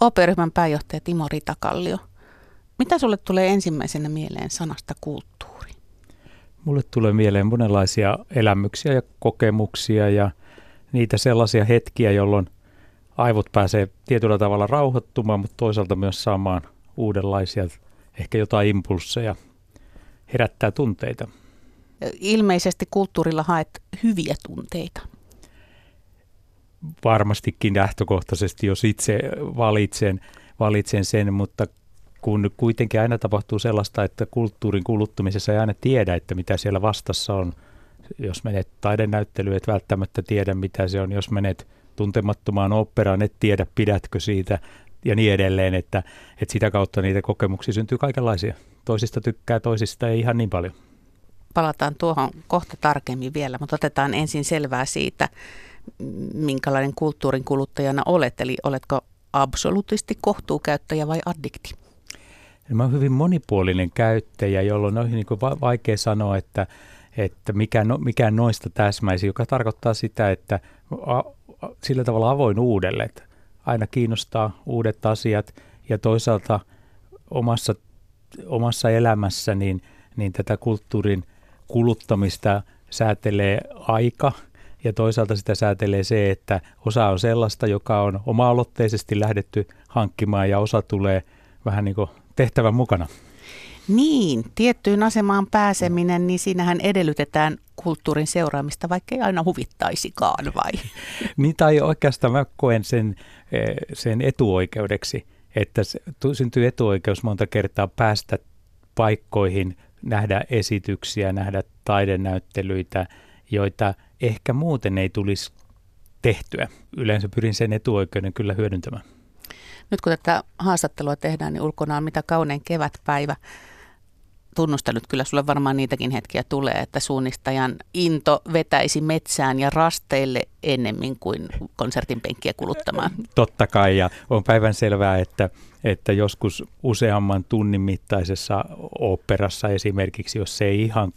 OP-ryhmän pääjohtaja Timo Ritakallio. Mitä sulle tulee ensimmäisenä mieleen sanasta kulttuuri? Mulle tulee mieleen monenlaisia elämyksiä ja kokemuksia ja niitä sellaisia hetkiä, jolloin aivot pääsee tietyllä tavalla rauhoittumaan, mutta toisaalta myös saamaan uudenlaisia, ehkä jotain impulsseja, herättää tunteita. Ilmeisesti kulttuurilla haet hyviä tunteita. Varmastikin lähtökohtaisesti, jos itse valitsen, valitsen sen, mutta kun kuitenkin aina tapahtuu sellaista, että kulttuurin kuluttumisessa ei aina tiedä, että mitä siellä vastassa on. Jos menet taidenäyttelyyn, et välttämättä tiedä, mitä se on. Jos menet tuntemattomaan operaan, et tiedä, pidätkö siitä ja niin edelleen, että, että sitä kautta niitä kokemuksia syntyy kaikenlaisia. Toisista tykkää, toisista ei ihan niin paljon. Palataan tuohon kohta tarkemmin vielä, mutta otetaan ensin selvää siitä, minkälainen kulttuurin kuluttajana olet, eli oletko absoluuttisesti kohtuukäyttäjä vai addikti? Mä olen hyvin monipuolinen käyttäjä, jolloin on niin vaikea sanoa, että, että mikä, no, mikä noista täsmäisi, joka tarkoittaa sitä, että a, sillä tavalla avoin uudelle, että aina kiinnostaa uudet asiat. Ja toisaalta omassa, omassa elämässä niin, niin tätä kulttuurin kuluttamista säätelee aika ja toisaalta sitä säätelee se, että osa on sellaista, joka on oma-aloitteisesti lähdetty hankkimaan ja osa tulee vähän niin kuin tehtävän mukana. Niin, tiettyyn asemaan pääseminen, niin siinähän edellytetään kulttuurin seuraamista, vaikka ei aina huvittaisikaan, vai? niin, tai oikeastaan mä koen sen, eh, sen etuoikeudeksi, että syntyy etuoikeus monta kertaa päästä paikkoihin, nähdä esityksiä, nähdä taidenäyttelyitä, joita ehkä muuten ei tulisi tehtyä. Yleensä pyrin sen etuoikeuden kyllä hyödyntämään. Nyt kun tätä haastattelua tehdään, niin ulkona on mitä kaunein kevätpäivä. Tunnustan nyt kyllä sulle varmaan niitäkin hetkiä tulee, että suunnistajan into vetäisi metsään ja rasteille ennemmin kuin konsertin penkkiä kuluttamaan. Totta kai, ja on päivän selvää, että, että joskus useamman tunnin mittaisessa operassa esimerkiksi, jos se ei ihan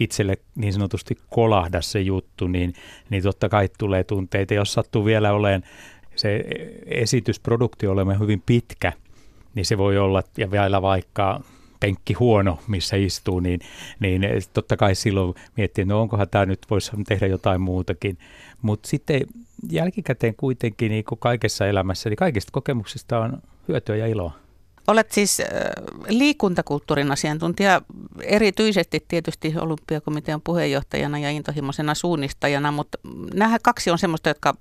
itselle niin sanotusti kolahda se juttu, niin, niin totta kai tulee tunteita. Jos sattuu vielä olemaan se esitysproduktio olemme hyvin pitkä, niin se voi olla, ja vielä vaikka penkki huono, missä istuu, niin, niin totta kai silloin miettii, no onkohan tämä nyt, voisi tehdä jotain muutakin. Mutta sitten jälkikäteen kuitenkin niin kuin kaikessa elämässä, niin kaikista kokemuksista on hyötyä ja iloa. Olet siis liikuntakulttuurin asiantuntija, erityisesti tietysti olympiakomitean puheenjohtajana ja intohimoisena suunnistajana, mutta nämä kaksi on semmoista, jotka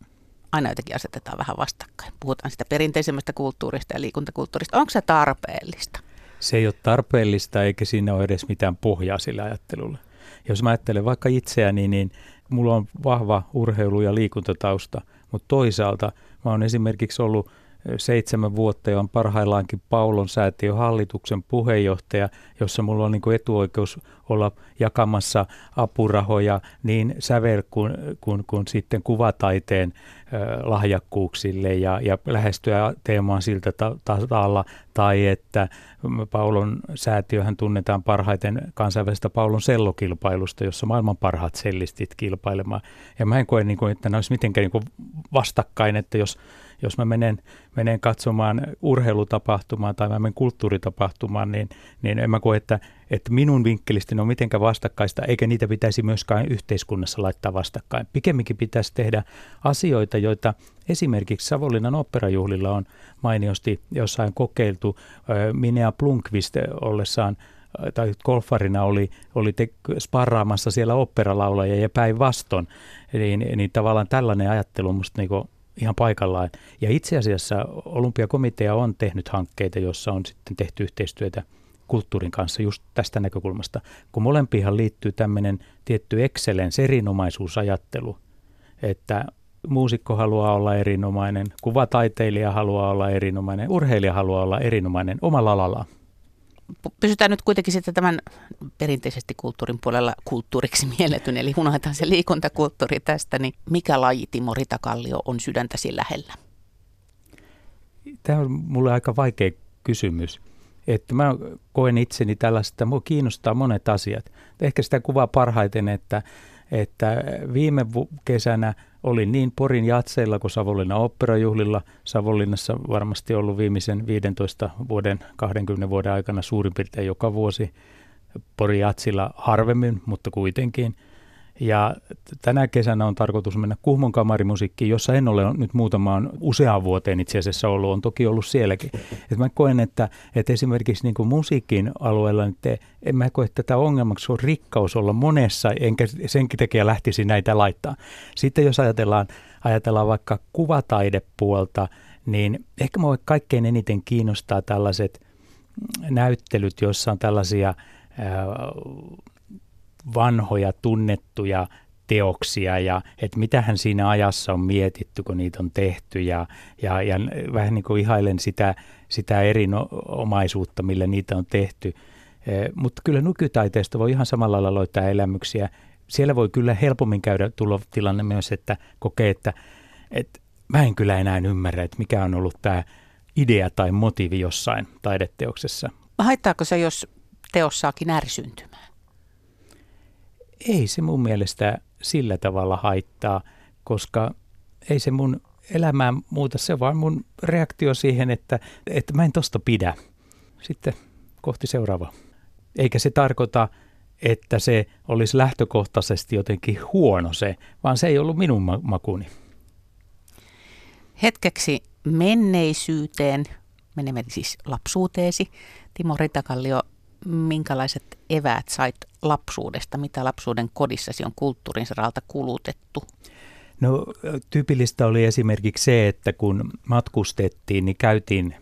aina jotenkin asetetaan vähän vastakkain. Puhutaan sitä perinteisemmästä kulttuurista ja liikuntakulttuurista. Onko se tarpeellista? Se ei ole tarpeellista eikä siinä ole edes mitään pohjaa sillä ajattelulla. Jos mä ajattelen vaikka itseäni, niin mulla on vahva urheilu- ja liikuntatausta, mutta toisaalta mä oon esimerkiksi ollut seitsemän vuotta ja on parhaillaankin Paulon säätiön hallituksen puheenjohtaja, jossa mulla on niin kuin etuoikeus olla jakamassa apurahoja niin sävel kuin, kuin, kuin sitten kuvataiteen lahjakkuuksille ja, ja lähestyä teemaan siltä tavalla, tai että Paulon säätiöhän tunnetaan parhaiten kansainvälisestä Paulon sellokilpailusta, jossa maailman parhaat sellistit kilpailemaan. Ja mä en koe, niin kuin, että ne olisi mitenkään niin vastakkain, että jos jos mä menen, menen katsomaan urheilutapahtumaan tai mä menen kulttuuritapahtumaan, niin, niin en mä koe, että, että minun vinkkelistä on mitenkään vastakkaista, eikä niitä pitäisi myöskään yhteiskunnassa laittaa vastakkain. Pikemminkin pitäisi tehdä asioita, joita esimerkiksi Savonlinnan operajuhlilla on mainiosti jossain kokeiltu. Minea Plunkvist ollessaan tai golfarina oli, oli te, sparraamassa siellä operalaulajia ja päinvastoin. Niin, niin tavallaan tällainen ajattelu on musta niinku ihan paikallaan. Ja itse asiassa Olympiakomitea on tehnyt hankkeita, joissa on sitten tehty yhteistyötä kulttuurin kanssa just tästä näkökulmasta, kun molempiinhan liittyy tämmöinen tietty excellence, erinomaisuusajattelu, että muusikko haluaa olla erinomainen, kuvataiteilija haluaa olla erinomainen, urheilija haluaa olla erinomainen omalla alallaan pysytään nyt kuitenkin sitten tämän perinteisesti kulttuurin puolella kulttuuriksi mielletyn, eli unohdetaan se liikuntakulttuuri tästä, niin mikä laji Timo Ritakallio on sydäntäsi lähellä? Tämä on mulle aika vaikea kysymys. Että mä koen itseni tällaista, mua kiinnostaa monet asiat. Ehkä sitä kuvaa parhaiten, että, että viime kesänä olin niin Porin jatseilla kuin Savonlinnan operajuhlilla. Savonlinnassa varmasti ollut viimeisen 15 vuoden, 20 vuoden aikana suurin piirtein joka vuosi. Porin jatsilla harvemmin, mutta kuitenkin – ja tänä kesänä on tarkoitus mennä Kuhmon kamarimusiikkiin, jossa en ole nyt muutamaan useaan vuoteen itse asiassa ollut, on toki ollut sielläkin. Et mä koen, että, että esimerkiksi niin musiikin alueella, että en mä koe tätä ongelmaksi, on rikkaus olla monessa, enkä senkin takia lähtisi näitä laittaa. Sitten jos ajatellaan, ajatellaan vaikka kuvataidepuolta, niin ehkä mua kaikkein eniten kiinnostaa tällaiset näyttelyt, joissa on tällaisia vanhoja tunnettuja teoksia ja että mitähän siinä ajassa on mietitty, kun niitä on tehty ja, ja, ja vähän niin kuin ihailen sitä, sitä erinomaisuutta, millä niitä on tehty. E, mutta kyllä nykytaiteesta voi ihan samalla lailla loittaa elämyksiä. Siellä voi kyllä helpommin käydä tulla tilanne myös, että kokee, että, että mä en kyllä enää ymmärrä, että mikä on ollut tämä idea tai motiivi jossain taideteoksessa. Haittaako se, jos teos saakin ärsyyntymään? Ei se mun mielestä sillä tavalla haittaa, koska ei se mun elämää muuta, se vaan mun reaktio siihen, että, että mä en tosta pidä. Sitten kohti seuraavaa. Eikä se tarkoita, että se olisi lähtökohtaisesti jotenkin huono se, vaan se ei ollut minun makuni. Hetkeksi menneisyyteen, menemme siis lapsuuteesi. Timo Ritakallio, minkälaiset eväät sait lapsuudesta? Mitä lapsuuden kodissasi on kulttuurin saralta kulutettu? No tyypillistä oli esimerkiksi se, että kun matkustettiin, niin käytiin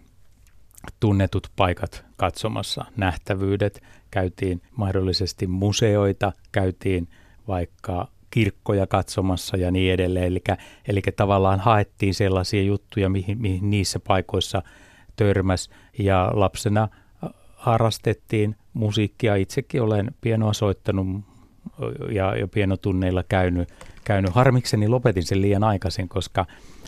tunnetut paikat katsomassa, nähtävyydet, käytiin mahdollisesti museoita, käytiin vaikka kirkkoja katsomassa ja niin edelleen. Eli, eli tavallaan haettiin sellaisia juttuja, mihin, mihin niissä paikoissa törmäs. Ja lapsena harrastettiin musiikkia. Itsekin olen pienoa soittanut ja, ja pienotunneilla käynyt, käynyt. Harmikseni lopetin sen liian aikaisin, koska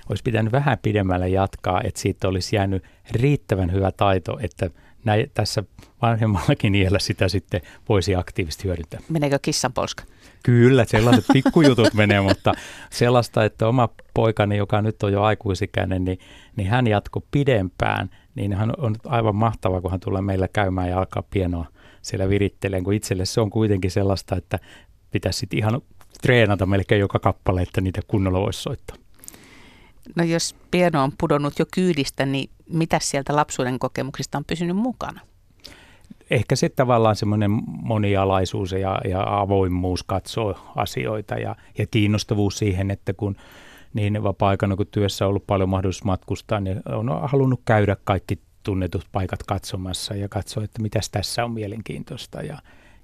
olisi pitänyt vähän pidemmälle jatkaa, että siitä olisi jäänyt riittävän hyvä taito, että näin, tässä vanhemmallakin iällä sitä sitten voisi aktiivisesti hyödyntää. Meneekö kissan polska? Kyllä, sellaiset pikkujutut menee, mutta sellaista, että oma poikani, joka nyt on jo aikuisikäinen, niin, niin hän jatkoi pidempään, niin hän on aivan mahtava, kun hän tulee meillä käymään ja alkaa pienoa siellä viritteleen, kun itselle se on kuitenkin sellaista, että pitäisi sitten ihan treenata melkein joka kappale, että niitä kunnolla voisi soittaa. No jos pieno on pudonnut jo kyydistä, niin mitä sieltä lapsuuden kokemuksista on pysynyt mukana? Ehkä se tavallaan semmoinen monialaisuus ja, ja avoimuus katsoo asioita ja, ja kiinnostavuus siihen, että kun niin vapaa-aikana kun työssä on ollut paljon mahdollisuus matkustaa, niin on halunnut käydä kaikki tunnetut paikat katsomassa ja katsoa, että mitäs tässä on mielenkiintoista. Ja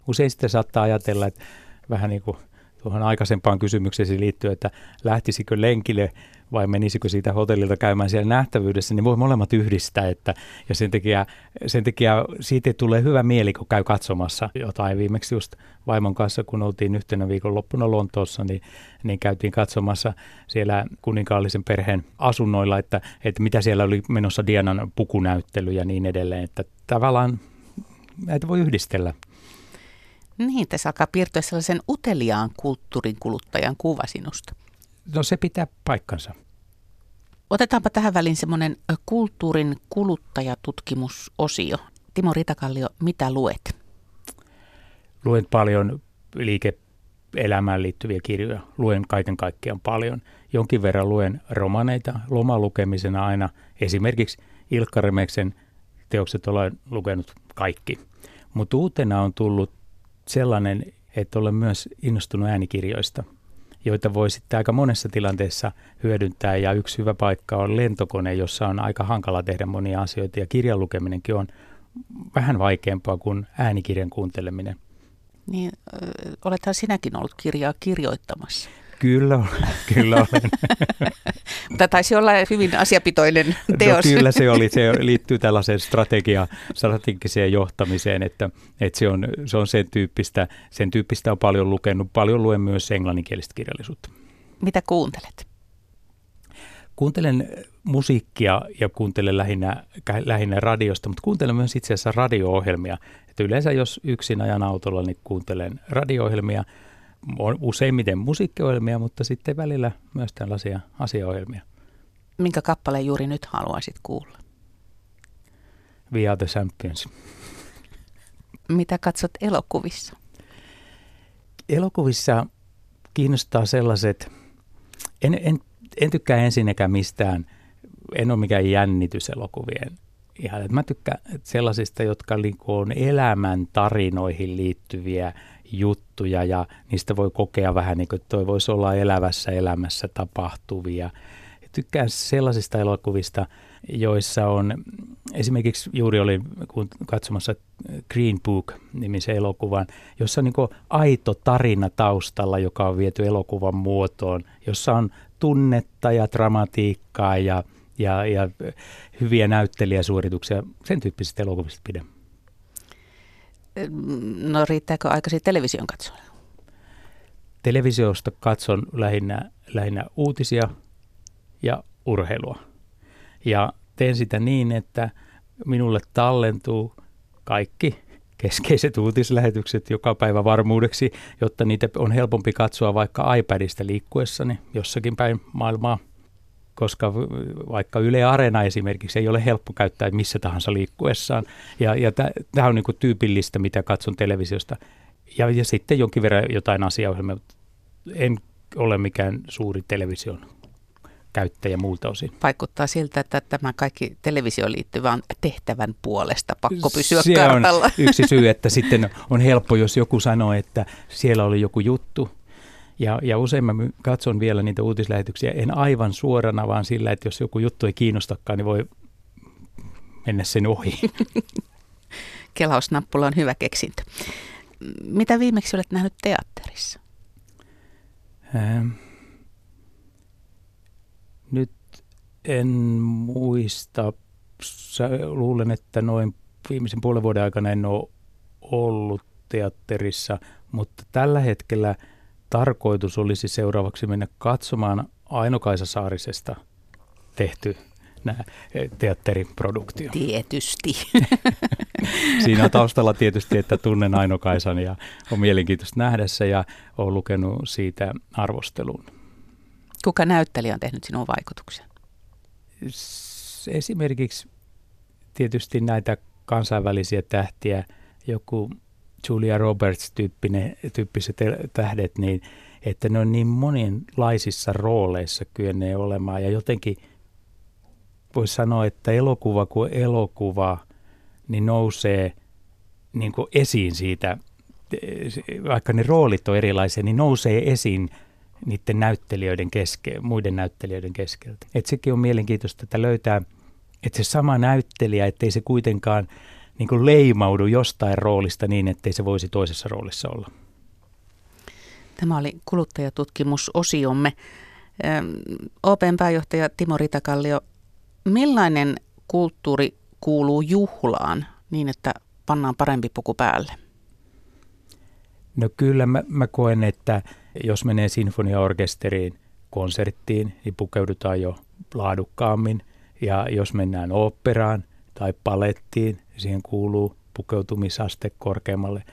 usein sitten saattaa ajatella, että vähän niin kuin tuohon aikaisempaan kysymykseen liittyy, että lähtisikö lenkille vai menisikö siitä hotellilta käymään siellä nähtävyydessä, niin voi molemmat yhdistää. Että, ja sen takia, sen takia siitä tulee hyvä mieli, kun käy katsomassa jotain. Viimeksi just vaimon kanssa, kun oltiin yhtenä viikonloppuna Lontoossa, niin, niin käytiin katsomassa siellä kuninkaallisen perheen asunnoilla, että, että mitä siellä oli menossa Dianan pukunäyttely ja niin edelleen. Että tavallaan näitä voi yhdistellä. Niin, tässä alkaa piirtyä sellaisen uteliaan kulttuurin kuluttajan kuva sinusta. No se pitää paikkansa. Otetaanpa tähän väliin semmoinen kulttuurin kuluttajatutkimusosio. Timo Ritakallio, mitä luet? Luen paljon liike-elämään liittyviä kirjoja. Luen kaiken kaikkiaan paljon. Jonkin verran luen romaneita lomalukemisena aina. Esimerkiksi Ilkka Remeksen teokset olen lukenut kaikki. Mutta uutena on tullut sellainen, että olen myös innostunut äänikirjoista – joita voi sitten aika monessa tilanteessa hyödyntää. Ja yksi hyvä paikka on lentokone, jossa on aika hankala tehdä monia asioita. Ja kirjan lukeminenkin on vähän vaikeampaa kuin äänikirjan kuunteleminen. Niin, olethan sinäkin ollut kirjaa kirjoittamassa. Kyllä, kyllä olen. Mutta taisi olla hyvin asiapitoinen no teos. No, kyllä se oli. Se liittyy tällaiseen strategia, strategiseen johtamiseen, että, että se, on, se on sen tyyppistä. Sen tyyppistä on paljon lukenut. Paljon luen myös englanninkielistä kirjallisuutta. Mitä kuuntelet? Kuuntelen musiikkia ja kuuntelen lähinnä, lähinnä radiosta, mutta kuuntelen myös itse asiassa radio-ohjelmia. Että yleensä jos yksin ajan autolla, niin kuuntelen radio-ohjelmia – useimmiten musiikkiohjelmia, mutta sitten välillä myös tällaisia asiaohjelmia. Minkä kappaleen juuri nyt haluaisit kuulla? We are the champions. Mitä katsot elokuvissa? Elokuvissa kiinnostaa sellaiset, en, en, en tykkää ensinnäkään mistään, en ole mikään jännityselokuvien ihan, että mä tykkään sellaisista, jotka niinku on elämän tarinoihin liittyviä juttuja ja niistä voi kokea vähän niin kuin, että toi voisi olla elävässä elämässä tapahtuvia. Tykkään sellaisista elokuvista, joissa on, esimerkiksi juuri olin katsomassa Green Book-nimisen elokuvan, jossa on niin aito tarina taustalla, joka on viety elokuvan muotoon, jossa on tunnetta ja dramatiikkaa ja, ja, ja hyviä näyttelijäsuorituksia. Sen tyyppisistä elokuvista pidän. No riittääkö aikasi television katsoa? Televisiosta katson lähinnä, lähinnä uutisia ja urheilua. Ja teen sitä niin, että minulle tallentuu kaikki keskeiset uutislähetykset joka päivä varmuudeksi, jotta niitä on helpompi katsoa vaikka iPadista liikkuessani jossakin päin maailmaa koska vaikka Yle Areena esimerkiksi ei ole helppo käyttää missä tahansa liikkuessaan. Ja, ja tämä on niin kuin tyypillistä, mitä katson televisiosta. Ja, ja sitten jonkin verran jotain asiaohjelmia. En ole mikään suuri television käyttäjä muulta osin. Vaikuttaa siltä, että tämä kaikki televisioon liittyvä on tehtävän puolesta pakko pysyä Se kartalla. on yksi syy, että sitten on helppo, jos joku sanoo, että siellä oli joku juttu, ja, ja usein mä katson vielä niitä uutislähetyksiä, en aivan suorana, vaan sillä, että jos joku juttu ei kiinnostakaan, niin voi mennä sen ohi. Kelausnappula on hyvä keksintö. Mitä viimeksi olet nähnyt teatterissa? Ähm, nyt en muista. Sä, luulen, että noin viimeisen puolen vuoden aikana en ole ollut teatterissa, mutta tällä hetkellä – tarkoitus olisi seuraavaksi mennä katsomaan Aino-Kaisa Saarisesta tehty nämä eh, teatteriproduktio. Tietysti. Siinä on taustalla tietysti, että tunnen Aino-Kaisan ja on mielenkiintoista nähdä se ja olen lukenut siitä arvostelun. Kuka näyttelijä on tehnyt sinun vaikutuksen? Esimerkiksi tietysti näitä kansainvälisiä tähtiä, joku Julia Roberts-tyyppiset tähdet, niin että ne on niin monenlaisissa rooleissa kyenneet olemaan. Ja jotenkin voisi sanoa, että elokuva kuin elokuva niin nousee niin kuin esiin siitä, vaikka ne roolit on erilaisia, niin nousee esiin niiden näyttelijöiden keske, muiden näyttelijöiden keskeltä. Et sekin on mielenkiintoista, että löytää, että se sama näyttelijä, ettei se kuitenkaan – niin kuin leimaudu jostain roolista niin, ettei se voisi toisessa roolissa olla. Tämä oli kuluttajatutkimusosiomme. Open pääjohtaja Timo Ritakallio, millainen kulttuuri kuuluu juhlaan niin, että pannaan parempi puku päälle? No kyllä mä, mä koen, että jos menee sinfoniaorkesteriin, konserttiin, niin pukeudutaan jo laadukkaammin. Ja jos mennään oopperaan tai palettiin, siihen kuuluu pukeutumisaste korkeammalle.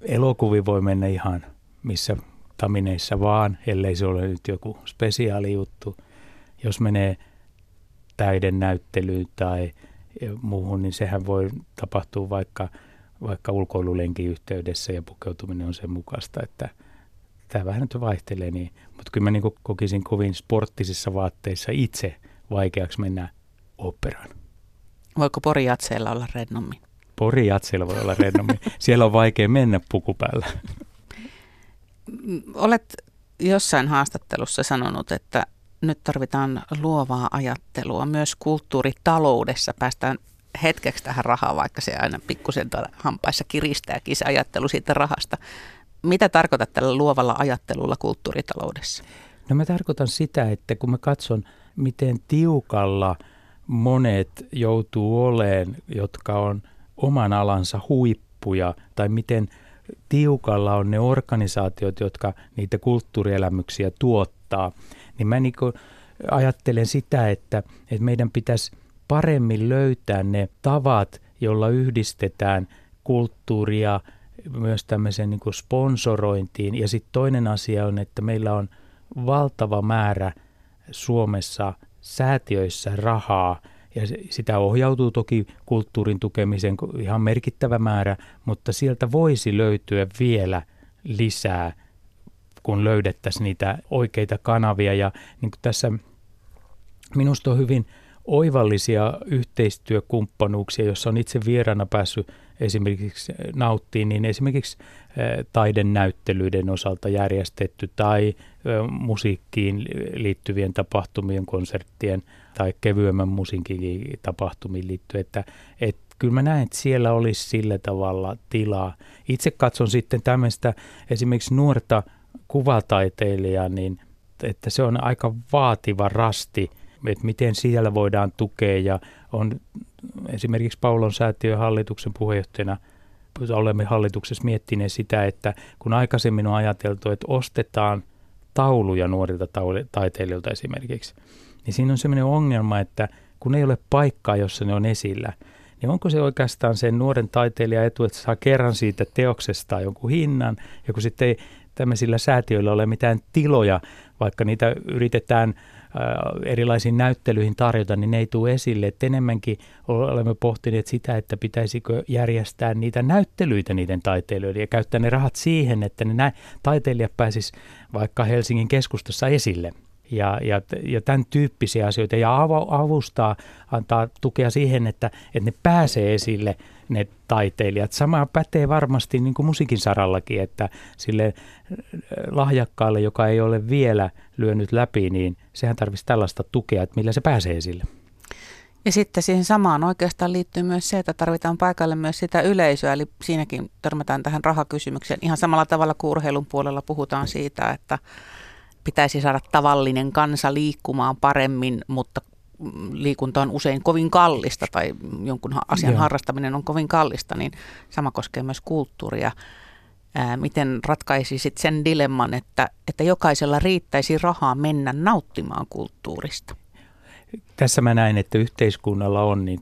Elokuvi voi mennä ihan missä tamineissa vaan, ellei se ole nyt joku spesiaali juttu. Jos menee täyden näyttelyyn tai muuhun, niin sehän voi tapahtua vaikka, vaikka ulkoilulenkin yhteydessä ja pukeutuminen on sen mukaista, että tämä vähän nyt vaihtelee niin. Mutta kyllä mä niin kokisin kovin sporttisissa vaatteissa itse vaikeaksi mennä operaan. Voiko Porijatseella olla rennommin? Porijatseella voi olla rennommin. Siellä on vaikea mennä puku päällä. Olet jossain haastattelussa sanonut, että nyt tarvitaan luovaa ajattelua. Myös kulttuuritaloudessa päästään hetkeksi tähän rahaan, vaikka se aina pikkusen hampaissa kiristääkin se ajattelu siitä rahasta. Mitä tarkoitat tällä luovalla ajattelulla kulttuuritaloudessa? No mä tarkoitan sitä, että kun mä katson, miten tiukalla – monet joutuu oleen, jotka on oman alansa huippuja, tai miten tiukalla on ne organisaatiot, jotka niitä kulttuurielämyksiä tuottaa, niin mä niin ajattelen sitä, että, että meidän pitäisi paremmin löytää ne tavat, jolla yhdistetään kulttuuria myös tämmöiseen niin kuin sponsorointiin. Ja sitten toinen asia on, että meillä on valtava määrä Suomessa säätiöissä rahaa, ja sitä ohjautuu toki kulttuurin tukemiseen ihan merkittävä määrä, mutta sieltä voisi löytyä vielä lisää, kun löydettäisiin niitä oikeita kanavia. Ja niin kuin tässä minusta on hyvin oivallisia yhteistyökumppanuuksia, jossa on itse vieraana päässyt esimerkiksi nauttiin, niin esimerkiksi taidenäyttelyiden osalta järjestetty tai musiikkiin liittyvien tapahtumien, konserttien tai kevyemmän musiikin tapahtumiin liittyen, että, että kyllä mä näen, että siellä olisi sillä tavalla tilaa. Itse katson sitten tämmöistä esimerkiksi nuorta kuvataiteilijaa, niin että se on aika vaativa rasti, että miten siellä voidaan tukea ja on esimerkiksi Paulon säätiön hallituksen puheenjohtajana olemme hallituksessa miettineet sitä, että kun aikaisemmin on ajateltu, että ostetaan tauluja nuorilta taiteilijoilta esimerkiksi, niin siinä on sellainen ongelma, että kun ei ole paikkaa, jossa ne on esillä, niin onko se oikeastaan sen nuoren taiteilijan etu, että saa kerran siitä teoksesta jonkun hinnan, ja kun sitten ei tämmöisillä säätiöillä ole mitään tiloja, vaikka niitä yritetään erilaisiin näyttelyihin tarjota, niin ne ei tule esille. Et enemmänkin olemme pohtineet sitä, että pitäisikö järjestää niitä näyttelyitä niiden taiteilijoiden ja käyttää ne rahat siihen, että ne taiteilijat pääsis vaikka Helsingin keskustassa esille ja, ja, ja tämän tyyppisiä asioita ja avustaa, antaa tukea siihen, että, että ne pääsee esille ne taiteilijat. Sama pätee varmasti niin kuin musiikin sarallakin, että sille äh, lahjakkaalle, joka ei ole vielä lyönyt läpi, niin sehän tarvitsisi tällaista tukea, että millä se pääsee esille. Ja sitten siihen samaan oikeastaan liittyy myös se, että tarvitaan paikalle myös sitä yleisöä, eli siinäkin törmätään tähän rahakysymykseen. Ihan samalla tavalla kuin urheilun puolella puhutaan siitä, että pitäisi saada tavallinen kansa liikkumaan paremmin, mutta liikunta on usein kovin kallista tai jonkun asian Joo. harrastaminen on kovin kallista, niin sama koskee myös kulttuuria. Ää, miten ratkaisisit sen dilemman, että, että jokaisella riittäisi rahaa mennä nauttimaan kulttuurista? Tässä mä näen, että yhteiskunnalla on niin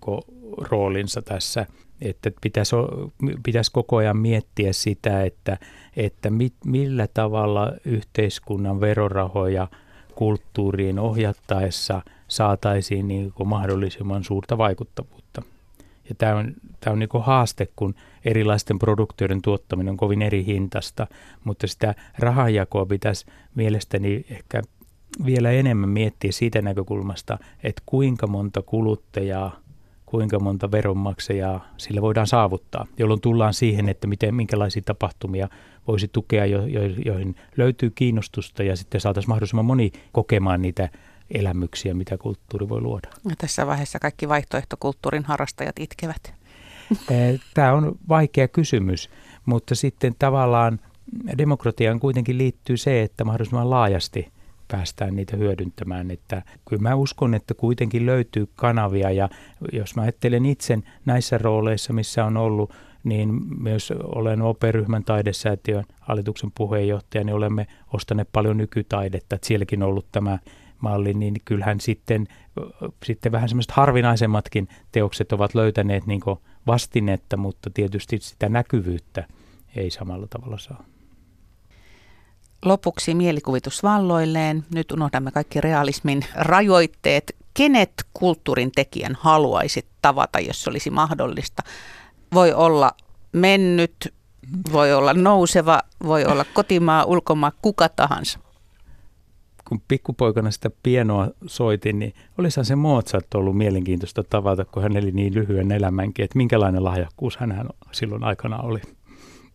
roolinsa tässä, että pitäisi, pitäisi koko ajan miettiä sitä, että, että mit, millä tavalla yhteiskunnan verorahoja kulttuuriin ohjattaessa saataisiin niin kuin mahdollisimman suurta vaikuttavuutta. Ja tämä on, tämä on niin kuin haaste, kun erilaisten produktioiden tuottaminen on kovin eri hintasta, mutta sitä rahanjakoa pitäisi mielestäni ehkä vielä enemmän miettiä siitä näkökulmasta, että kuinka monta kuluttajaa, kuinka monta veronmaksajaa sillä voidaan saavuttaa, jolloin tullaan siihen, että miten, minkälaisia tapahtumia voisi tukea, jo, jo, joihin löytyy kiinnostusta ja sitten saataisiin mahdollisimman moni kokemaan niitä elämyksiä, mitä kulttuuri voi luoda. Ja tässä vaiheessa kaikki vaihtoehtokulttuurin harrastajat itkevät. Tämä on vaikea kysymys, mutta sitten tavallaan demokratiaan kuitenkin liittyy se, että mahdollisimman laajasti – päästään niitä hyödyntämään. Että kyllä mä uskon, että kuitenkin löytyy kanavia ja jos mä ajattelen itse näissä rooleissa, missä on ollut, niin myös olen OP-ryhmän taidesäätiön hallituksen puheenjohtaja, niin olemme ostaneet paljon nykytaidetta. Että sielläkin on ollut tämä malli, niin kyllähän sitten, sitten vähän semmoiset harvinaisemmatkin teokset ovat löytäneet niin vastinetta, mutta tietysti sitä näkyvyyttä ei samalla tavalla saa. Lopuksi mielikuvitus valloilleen. Nyt unohdamme kaikki realismin rajoitteet. Kenet kulttuurin tekijän haluaisit tavata, jos olisi mahdollista? Voi olla mennyt, voi olla nouseva, voi olla kotimaa, ulkomaa, kuka tahansa. Kun pikkupoikana sitä pienoa soitin, niin olisihan se Mozart ollut mielenkiintoista tavata, kun hän eli niin lyhyen elämänkin, että minkälainen lahjakkuus hän silloin aikana oli.